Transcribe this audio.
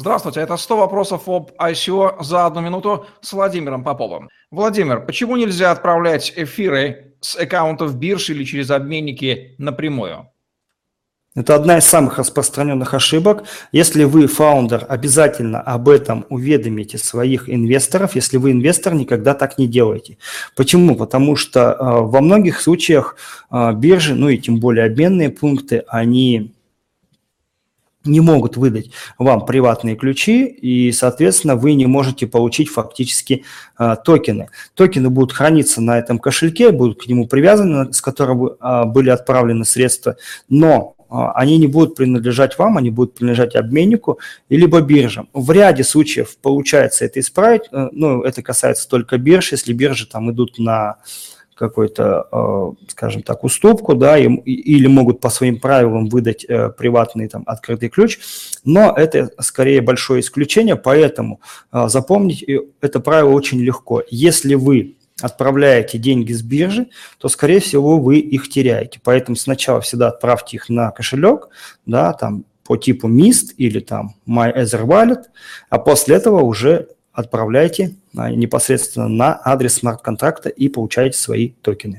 Здравствуйте, это 100 вопросов об ICO за одну минуту с Владимиром Поповым. Владимир, почему нельзя отправлять эфиры с аккаунтов бирж или через обменники напрямую? Это одна из самых распространенных ошибок. Если вы фаундер, обязательно об этом уведомите своих инвесторов. Если вы инвестор, никогда так не делайте. Почему? Потому что э, во многих случаях э, биржи, ну и тем более обменные пункты, они не могут выдать вам приватные ключи, и, соответственно, вы не можете получить фактически э, токены. Токены будут храниться на этом кошельке, будут к нему привязаны, с которого э, были отправлены средства, но э, они не будут принадлежать вам, они будут принадлежать обменнику либо биржам. В ряде случаев получается это исправить, э, ну, это касается только бирж, если биржи там идут на э, скажем так, уступку, да, им, или могут по своим правилам выдать э, приватный там открытый ключ, но это скорее большое исключение, поэтому э, запомнить это правило очень легко. Если вы отправляете деньги с биржи, то, скорее всего, вы их теряете. Поэтому сначала всегда отправьте их на кошелек, да, там по типу MIST или там MyEtherWallet, а после этого уже отправляйте непосредственно на адрес смарт-контракта и получаете свои токены.